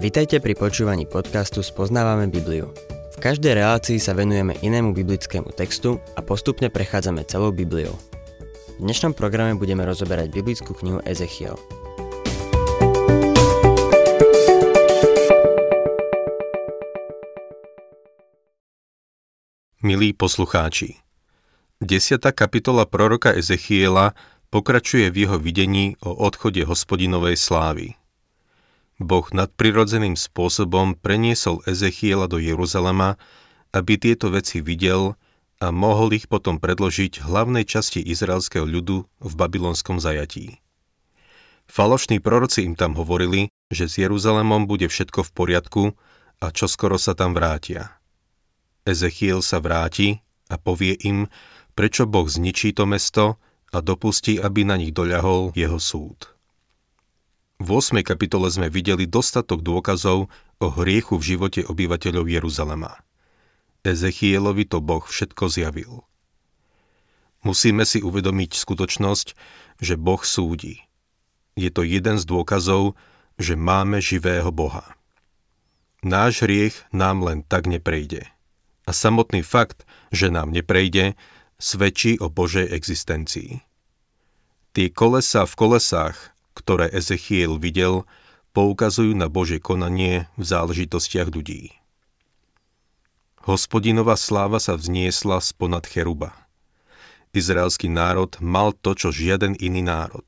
Vitajte pri počúvaní podcastu Spoznávame Bibliu. V každej relácii sa venujeme inému biblickému textu a postupne prechádzame celou Bibliou. V dnešnom programe budeme rozoberať biblickú knihu Ezechiel. Milí poslucháči, 10. kapitola proroka Ezechiela pokračuje v jeho videní o odchode hospodinovej slávy. Boh nadprirodzeným spôsobom preniesol Ezechiela do Jeruzalema, aby tieto veci videl a mohol ich potom predložiť hlavnej časti izraelského ľudu v babylonskom zajatí. Falošní proroci im tam hovorili, že s Jeruzalemom bude všetko v poriadku a čoskoro sa tam vrátia. Ezechiel sa vráti a povie im, prečo Boh zničí to mesto a dopustí, aby na nich doľahol jeho súd. V 8. kapitole sme videli dostatok dôkazov o hriechu v živote obyvateľov Jeruzalema. Ezechielovi to Boh všetko zjavil. Musíme si uvedomiť skutočnosť, že Boh súdi. Je to jeden z dôkazov, že máme živého Boha. Náš hriech nám len tak neprejde. A samotný fakt, že nám neprejde, svedčí o Božej existencii. Tie kolesa v kolesách ktoré Ezechiel videl, poukazujú na Božie konanie v záležitostiach ľudí. Hospodinová sláva sa vzniesla sponad cheruba. Izraelský národ mal to, čo žiaden iný národ.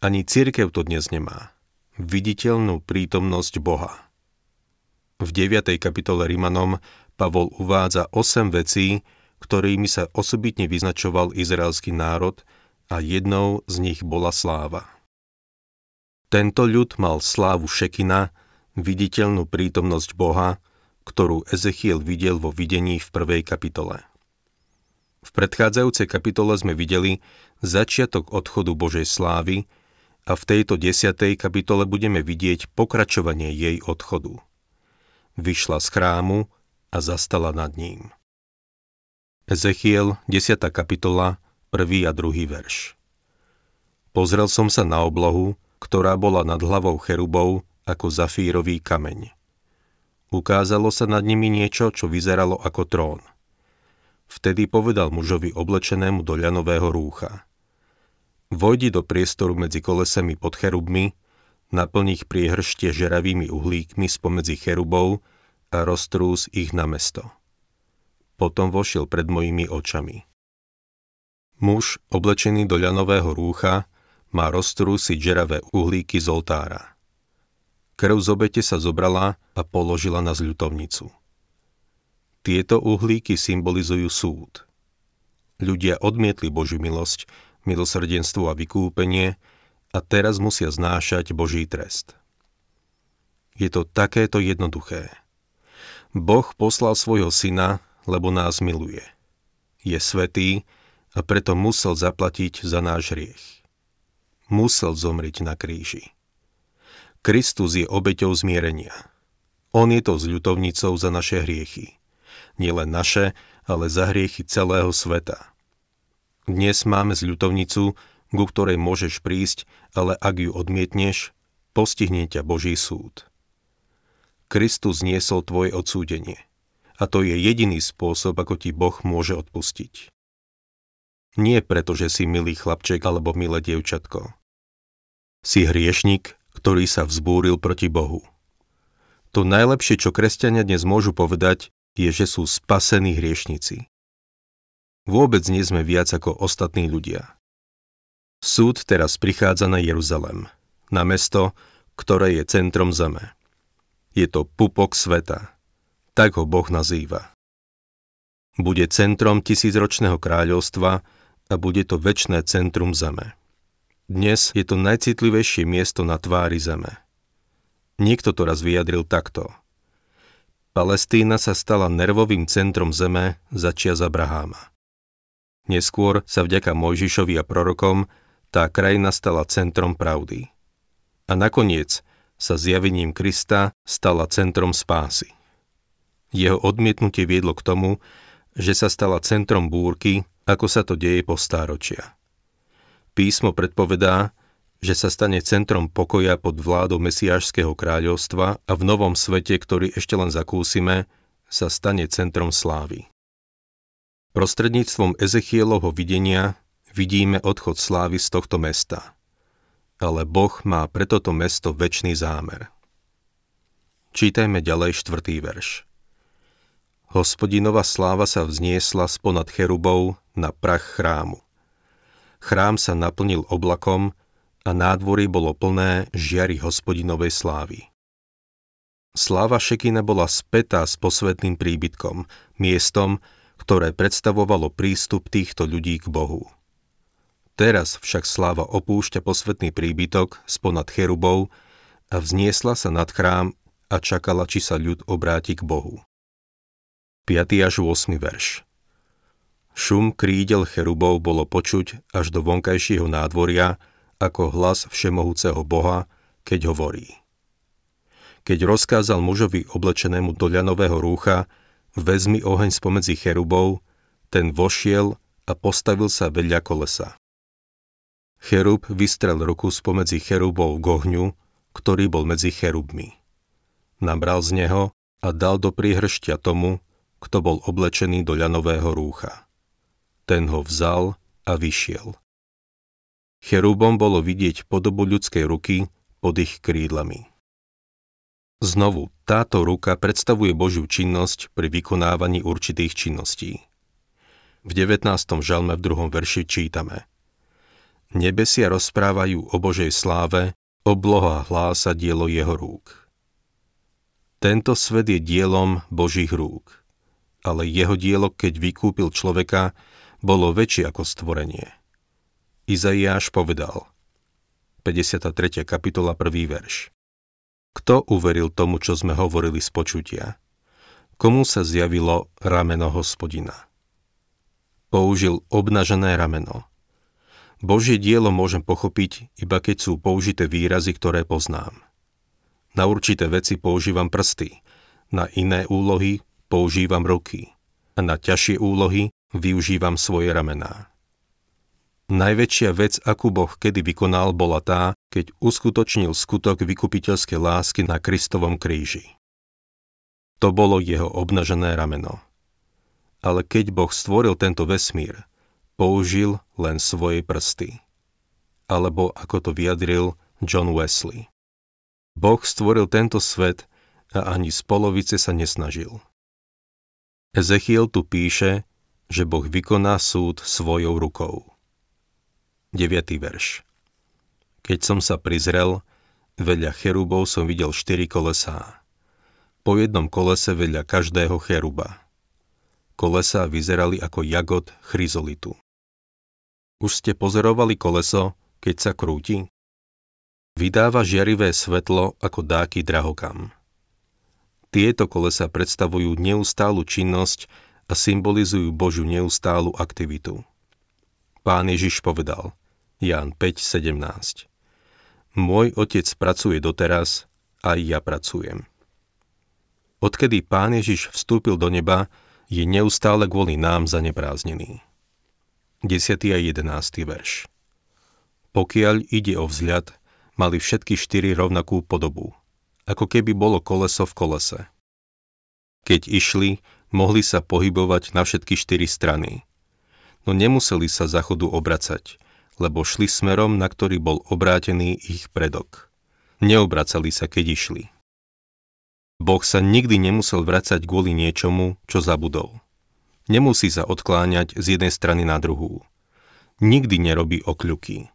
Ani církev to dnes nemá. Viditeľnú prítomnosť Boha. V 9. kapitole Rimanom Pavol uvádza 8 vecí, ktorými sa osobitne vyznačoval izraelský národ a jednou z nich bola sláva. Tento ľud mal slávu Šekina, viditeľnú prítomnosť Boha, ktorú Ezechiel videl vo videní v prvej kapitole. V predchádzajúcej kapitole sme videli začiatok odchodu Božej slávy a v tejto desiatej kapitole budeme vidieť pokračovanie jej odchodu. Vyšla z chrámu a zastala nad ním. Ezechiel, 10. kapitola, 1. a 2. verš. Pozrel som sa na oblohu ktorá bola nad hlavou cherubov ako zafírový kameň. Ukázalo sa nad nimi niečo, čo vyzeralo ako trón. Vtedy povedal mužovi oblečenému do ľanového rúcha. Vojdi do priestoru medzi kolesami pod cherubmi, naplň ich priehrštie žeravými uhlíkmi spomedzi cherubov a roztrús ich na mesto. Potom vošiel pred mojimi očami. Muž, oblečený do ľanového rúcha, má roztrúsiť žeravé uhlíky z oltára. Krv z obete sa zobrala a položila na zľutovnicu. Tieto uhlíky symbolizujú súd. Ľudia odmietli Božiu milosť, milosrdenstvo a vykúpenie a teraz musia znášať Boží trest. Je to takéto jednoduché. Boh poslal svojho syna, lebo nás miluje. Je svetý a preto musel zaplatiť za náš hriech musel zomriť na kríži. Kristus je obeťou zmierenia. On je to zľutovnicou za naše hriechy. Nie len naše, ale za hriechy celého sveta. Dnes máme zľutovnicu, ku ktorej môžeš prísť, ale ak ju odmietneš, postihne ťa Boží súd. Kristus niesol tvoje odsúdenie. A to je jediný spôsob, ako ti Boh môže odpustiť. Nie preto, že si milý chlapček alebo milé dievčatko. Si hriešnik, ktorý sa vzbúril proti Bohu. To najlepšie, čo kresťania dnes môžu povedať, je, že sú spasení hriešnici. Vôbec nie sme viac ako ostatní ľudia. Súd teraz prichádza na Jeruzalem, na mesto, ktoré je centrom zeme. Je to pupok sveta. Tak ho Boh nazýva. Bude centrom tisícročného kráľovstva a bude to väčšné centrum zeme. Dnes je to najcitlivejšie miesto na tvári zeme. Niekto to raz vyjadril takto. Palestína sa stala nervovým centrom zeme za čias Abraháma. Neskôr sa vďaka Mojžišovi a prorokom tá krajina stala centrom pravdy. A nakoniec sa zjavením Krista stala centrom spásy. Jeho odmietnutie viedlo k tomu, že sa stala centrom búrky, ako sa to deje po stáročia. Písmo predpovedá, že sa stane centrom pokoja pod vládou Mesiášského kráľovstva a v novom svete, ktorý ešte len zakúsime, sa stane centrom slávy. Prostredníctvom Ezechielovho videnia vidíme odchod slávy z tohto mesta. Ale Boh má pre toto mesto väčší zámer. Čítajme ďalej štvrtý verš. Hospodinová sláva sa vzniesla sponad cherubov na prach chrámu. Chrám sa naplnil oblakom a nádvory bolo plné žiary hospodinovej slávy. Sláva Šekina bola spätá s posvetným príbytkom, miestom, ktoré predstavovalo prístup týchto ľudí k Bohu. Teraz však sláva opúšťa posvetný príbytok sponad cherubov a vzniesla sa nad chrám a čakala, či sa ľud obráti k Bohu. 5. až 8. verš Šum krídel cherubov bolo počuť až do vonkajšieho nádvoria ako hlas všemohúceho Boha, keď hovorí. Keď rozkázal mužovi oblečenému do ľanového rúcha, vezmi oheň spomedzi cherubov, ten vošiel a postavil sa vedľa kolesa. Cherub vystrel ruku spomedzi cherubov k ohňu, ktorý bol medzi cherubmi. Nabral z neho a dal do príhršťa tomu, kto bol oblečený do ľanového rúcha. Ten ho vzal a vyšiel. Cherubom bolo vidieť podobu ľudskej ruky pod ich krídlami. Znovu, táto ruka predstavuje Božiu činnosť pri vykonávaní určitých činností. V 19. žalme v druhom verši čítame Nebesia rozprávajú o Božej sláve, obloha hlása dielo jeho rúk. Tento svet je dielom Božích rúk, ale jeho dielo, keď vykúpil človeka, bolo väčšie ako stvorenie. Izaiáš povedal, 53. kapitola 1. verš. Kto uveril tomu, čo sme hovorili z počutia? Komu sa zjavilo rameno hospodina? Použil obnažené rameno. Božie dielo môžem pochopiť, iba keď sú použité výrazy, ktoré poznám. Na určité veci používam prsty, na iné úlohy používam ruky a na ťažšie úlohy využívam svoje ramená. Najväčšia vec, akú Boh kedy vykonal, bola tá, keď uskutočnil skutok vykupiteľskej lásky na Kristovom kríži. To bolo jeho obnažené rameno. Ale keď Boh stvoril tento vesmír, použil len svoje prsty. Alebo ako to vyjadril John Wesley. Boh stvoril tento svet a ani z polovice sa nesnažil. Ezechiel tu píše, že Boh vykoná súd svojou rukou. 9. verš. Keď som sa prizrel, vedľa cherubov som videl štyri kolesá. Po jednom kolese vedľa každého cheruba. Kolesá vyzerali ako jagod chryzolitu. Už ste pozerovali koleso, keď sa krúti? Vydáva žiarivé svetlo ako dáky drahokam. Tieto kolesa predstavujú neustálu činnosť a symbolizujú Božiu neustálu aktivitu. Pán Ježiš povedal, Ján 5.17 Môj otec pracuje doteraz, aj ja pracujem. Odkedy Pán Ježiš vstúpil do neba, je neustále kvôli nám zaneprázdnený. 10. a 11. verš Pokiaľ ide o vzhľad, mali všetky štyri rovnakú podobu, ako keby bolo koleso v kolese. Keď išli, mohli sa pohybovať na všetky štyri strany, no nemuseli sa za chodu obracať, lebo šli smerom, na ktorý bol obrátený ich predok. Neobracali sa, keď išli. Boh sa nikdy nemusel vracať kvôli niečomu, čo zabudol. Nemusí sa odkláňať z jednej strany na druhú. Nikdy nerobí okľuky.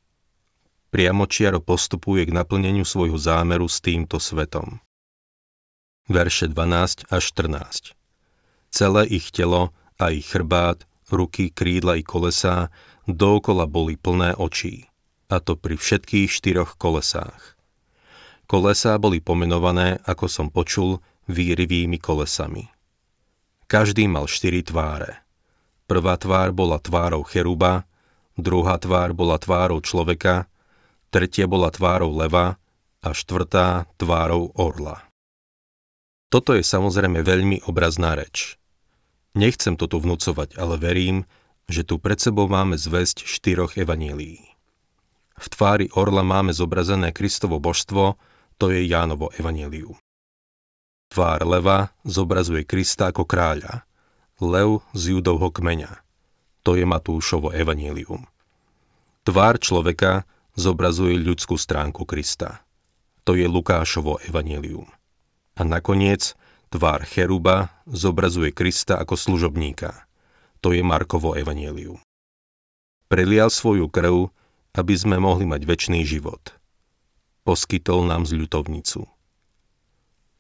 Priamo čiaro postupuje k naplneniu svojho zámeru s týmto svetom. Verše 12 až 14 Celé ich telo a ich chrbát ruky, krídla i kolesá, dookola boli plné očí, a to pri všetkých štyroch kolesách. Kolesá boli pomenované, ako som počul, výrivými kolesami. Každý mal štyri tváre. Prvá tvár bola tvárou cheruba, druhá tvár bola tvárou človeka, tretia bola tvárou leva a štvrtá tvárou orla. Toto je samozrejme veľmi obrazná reč. Nechcem toto vnúcovať, ale verím, že tu pred sebou máme zväzť štyroch evanílií. V tvári orla máme zobrazené Kristovo božstvo, to je Jánovo evanelium. Tvár leva zobrazuje Krista ako kráľa, lev z judovho kmeňa, to je Matúšovo evanelium. Tvár človeka zobrazuje ľudskú stránku Krista, to je Lukášovo evanelium. A nakoniec tvár cheruba zobrazuje Krista ako služobníka, to je Markovo evanelium. Prelial svoju krv, aby sme mohli mať väčší život. Poskytol nám zľutovnicu.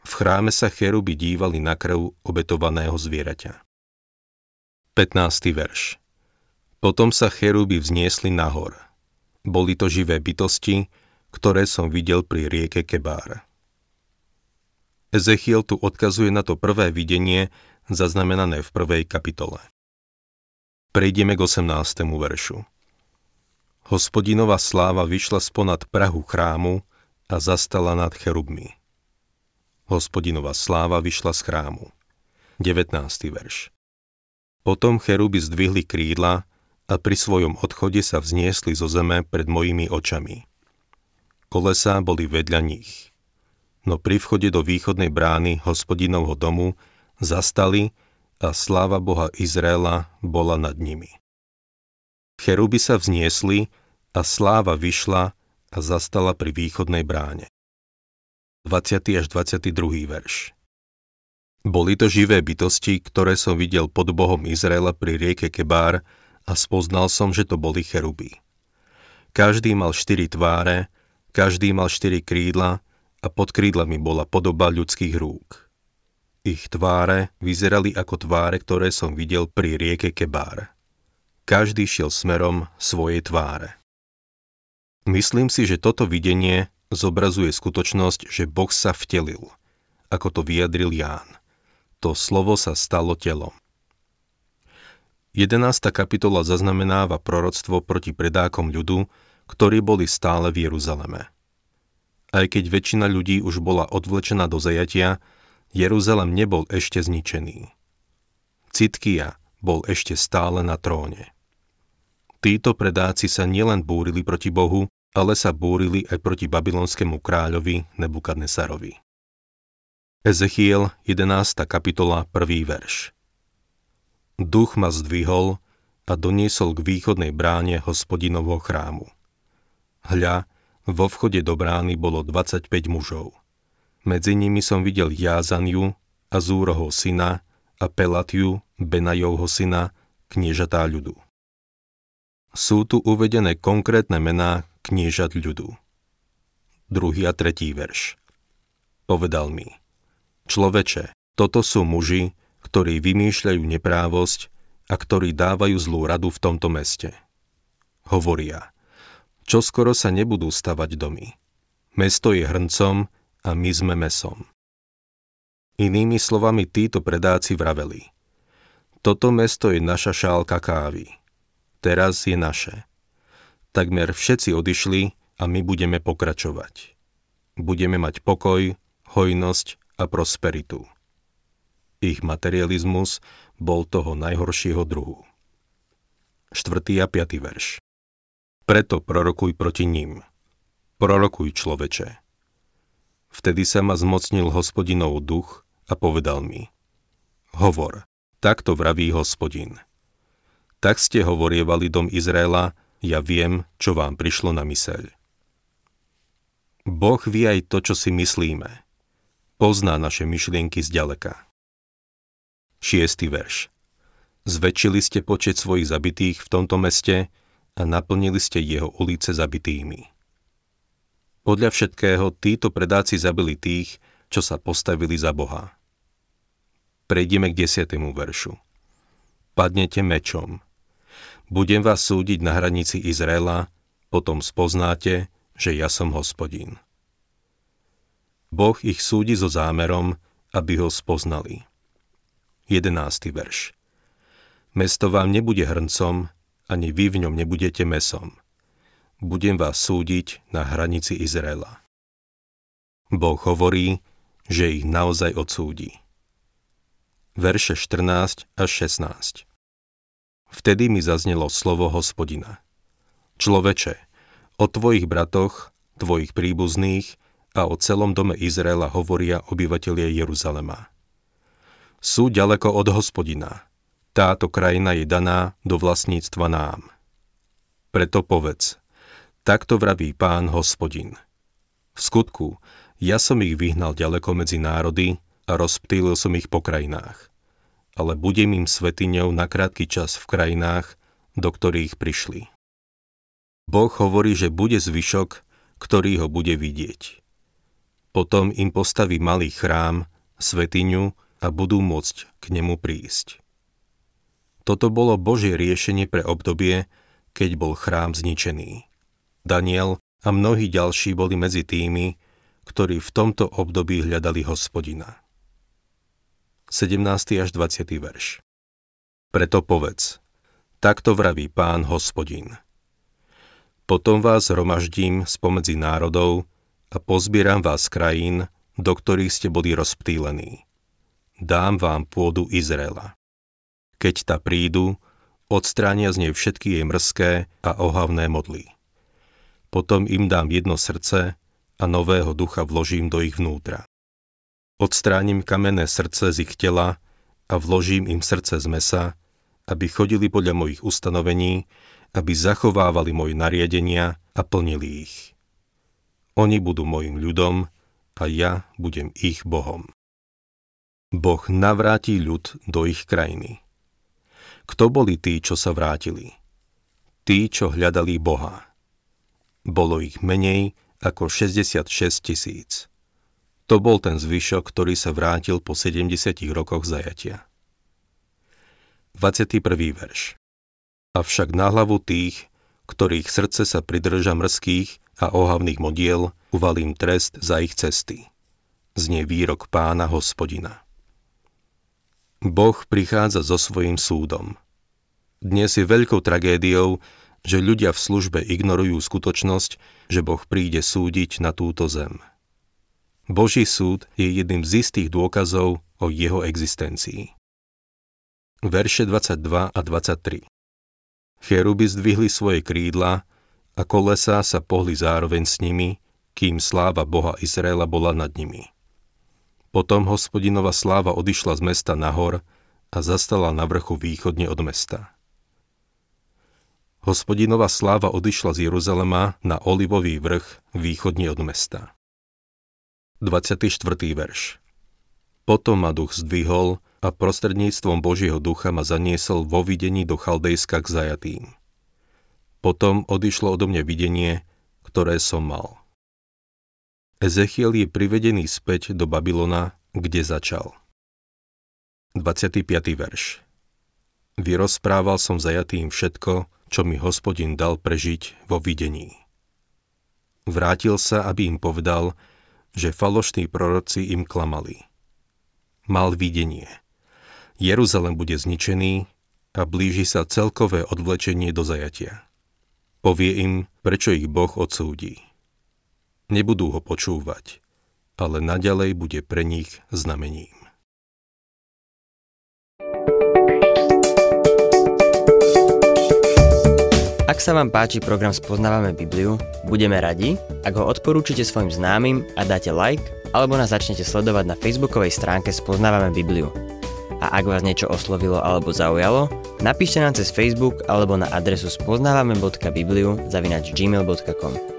V chráme sa cheruby dívali na krv obetovaného zvieraťa. 15. verš Potom sa cheruby vzniesli nahor. Boli to živé bytosti, ktoré som videl pri rieke Kebár. Ezechiel tu odkazuje na to prvé videnie, zaznamenané v prvej kapitole. Prejdeme k 18. veršu. Hospodinová sláva vyšla sponad prahu chrámu a zastala nad cherubmi. Hospodinová sláva vyšla z chrámu. 19. verš. Potom cheruby zdvihli krídla a pri svojom odchode sa vzniesli zo zeme pred mojimi očami. Kolesá boli vedľa nich. No pri vchode do východnej brány hospodinovho domu zastali a sláva Boha Izraela bola nad nimi. Cheruby sa vzniesli a sláva vyšla a zastala pri východnej bráne. 20. až 22. verš Boli to živé bytosti, ktoré som videl pod Bohom Izraela pri rieke Kebár a spoznal som, že to boli cheruby. Každý mal štyri tváre, každý mal štyri krídla a pod krídlami bola podoba ľudských rúk. Ich tváre vyzerali ako tváre, ktoré som videl pri rieke Kebár. Každý šiel smerom svojej tváre. Myslím si, že toto videnie zobrazuje skutočnosť, že Boh sa vtelil, ako to vyjadril Ján. To slovo sa stalo telom. 11. kapitola zaznamenáva proroctvo proti predákom ľudu, ktorí boli stále v Jeruzaleme. Aj keď väčšina ľudí už bola odvlečená do zajatia, Jeruzalem nebol ešte zničený. Citkia bol ešte stále na tróne. Títo predáci sa nielen búrili proti Bohu, ale sa búrili aj proti babylonskému kráľovi Nebukadnesarovi. Ezechiel 11. kapitola 1. verš Duch ma zdvihol a doniesol k východnej bráne hospodinovho chrámu. Hľa, vo vchode do brány bolo 25 mužov. Medzi nimi som videl Jázaniu, Azúroho syna a Pelatiu, Benajovho syna, kniežatá ľudu. Sú tu uvedené konkrétne mená kniežat ľudu. Druhý a tretí verš. Povedal mi, človeče, toto sú muži, ktorí vymýšľajú neprávosť a ktorí dávajú zlú radu v tomto meste. Hovoria, čo skoro sa nebudú stavať domy. Mesto je hrncom a my sme mesom. Inými slovami títo predáci vraveli. Toto mesto je naša šálka kávy. Teraz je naše. Takmer všetci odišli a my budeme pokračovať. Budeme mať pokoj, hojnosť a prosperitu. Ich materializmus bol toho najhoršieho druhu. 4. a 5. verš Preto prorokuj proti ním. Prorokuj človeče. Vtedy sa ma zmocnil hospodinov duch a povedal mi, hovor, takto vraví hospodin. Tak ste hovorievali dom Izraela, ja viem, čo vám prišlo na myseľ. Boh vie aj to, čo si myslíme. Pozná naše myšlienky zďaleka. 6. verš Zväčšili ste počet svojich zabitých v tomto meste a naplnili ste jeho ulice zabitými. Podľa všetkého títo predáci zabili tých, čo sa postavili za Boha. Prejdeme k desiatému veršu. Padnete mečom. Budem vás súdiť na hranici Izraela, potom spoznáte, že ja som hospodín. Boh ich súdi so zámerom, aby ho spoznali. 11. verš. Mesto vám nebude hrncom, ani vy v ňom nebudete mesom budem vás súdiť na hranici Izraela. Boh hovorí, že ich naozaj odsúdi. Verše 14 až 16 Vtedy mi zaznelo slovo hospodina. Človeče, O tvojich bratoch, tvojich príbuzných a o celom dome Izraela hovoria obyvatelia Jeruzalema. Sú ďaleko od hospodina. Táto krajina je daná do vlastníctva nám. Preto povedz, takto vraví pán hospodin. V skutku, ja som ich vyhnal ďaleko medzi národy a rozptýlil som ich po krajinách. Ale budem im svetiňou na krátky čas v krajinách, do ktorých prišli. Boh hovorí, že bude zvyšok, ktorý ho bude vidieť. Potom im postaví malý chrám, svetiňu a budú môcť k nemu prísť. Toto bolo Božie riešenie pre obdobie, keď bol chrám zničený. Daniel a mnohí ďalší boli medzi tými, ktorí v tomto období hľadali hospodina. 17. až 20. verš Preto povedz, takto vraví pán hospodin. Potom vás romaždím spomedzi národov a pozbieram vás krajín, do ktorých ste boli rozptýlení. Dám vám pôdu Izraela. Keď ta prídu, odstránia z nej všetky jej mrzké a ohavné modly. Potom im dám jedno srdce a nového ducha vložím do ich vnútra. Odstránim kamenné srdce z ich tela a vložím im srdce z mesa, aby chodili podľa mojich ustanovení aby zachovávali moje nariadenia a plnili ich. Oni budú mojim ľudom a ja budem ich Bohom. Boh navráti ľud do ich krajiny. Kto boli tí, čo sa vrátili? Tí, čo hľadali Boha. Bolo ich menej ako 66 tisíc. To bol ten zvyšok, ktorý sa vrátil po 70 rokoch zajatia. 21. verš Avšak na hlavu tých, ktorých srdce sa pridrža mrzkých a ohavných modiel, uvalím trest za ich cesty. Znie výrok pána hospodina. Boh prichádza so svojím súdom. Dnes je veľkou tragédiou, že ľudia v službe ignorujú skutočnosť, že Boh príde súdiť na túto zem. Boží súd je jedným z istých dôkazov o jeho existencii. Verše 22 a 23 Cheruby zdvihli svoje krídla a kolesa sa pohli zároveň s nimi, kým sláva Boha Izraela bola nad nimi. Potom hospodinova sláva odišla z mesta nahor a zastala na vrchu východne od mesta. Hospodinova sláva odišla z Jeruzalema na Olivový vrch východne od mesta. 24. verš Potom ma duch zdvihol a prostredníctvom Božieho ducha ma zaniesol vo videní do Chaldejska k zajatým. Potom odišlo odo mňa videnie, ktoré som mal. Ezechiel je privedený späť do Babylona, kde začal. 25. verš Vyrozprával som zajatým všetko, čo mi hospodin dal prežiť vo videní. Vrátil sa, aby im povedal, že falošní proroci im klamali. Mal videnie – Jeruzalem bude zničený a blíži sa celkové odvlečenie do zajatia. Povie im, prečo ich Boh odsúdi. Nebudú ho počúvať, ale naďalej bude pre nich znamením. Ak sa vám páči program Spoznávame Bibliu, budeme radi, ak ho odporúčite svojim známym a dáte like, alebo nás začnete sledovať na facebookovej stránke Spoznávame Bibliu a ak vás niečo oslovilo alebo zaujalo, napíšte nám cez Facebook alebo na adresu spoznávame.bibliu zavinač gmail.com.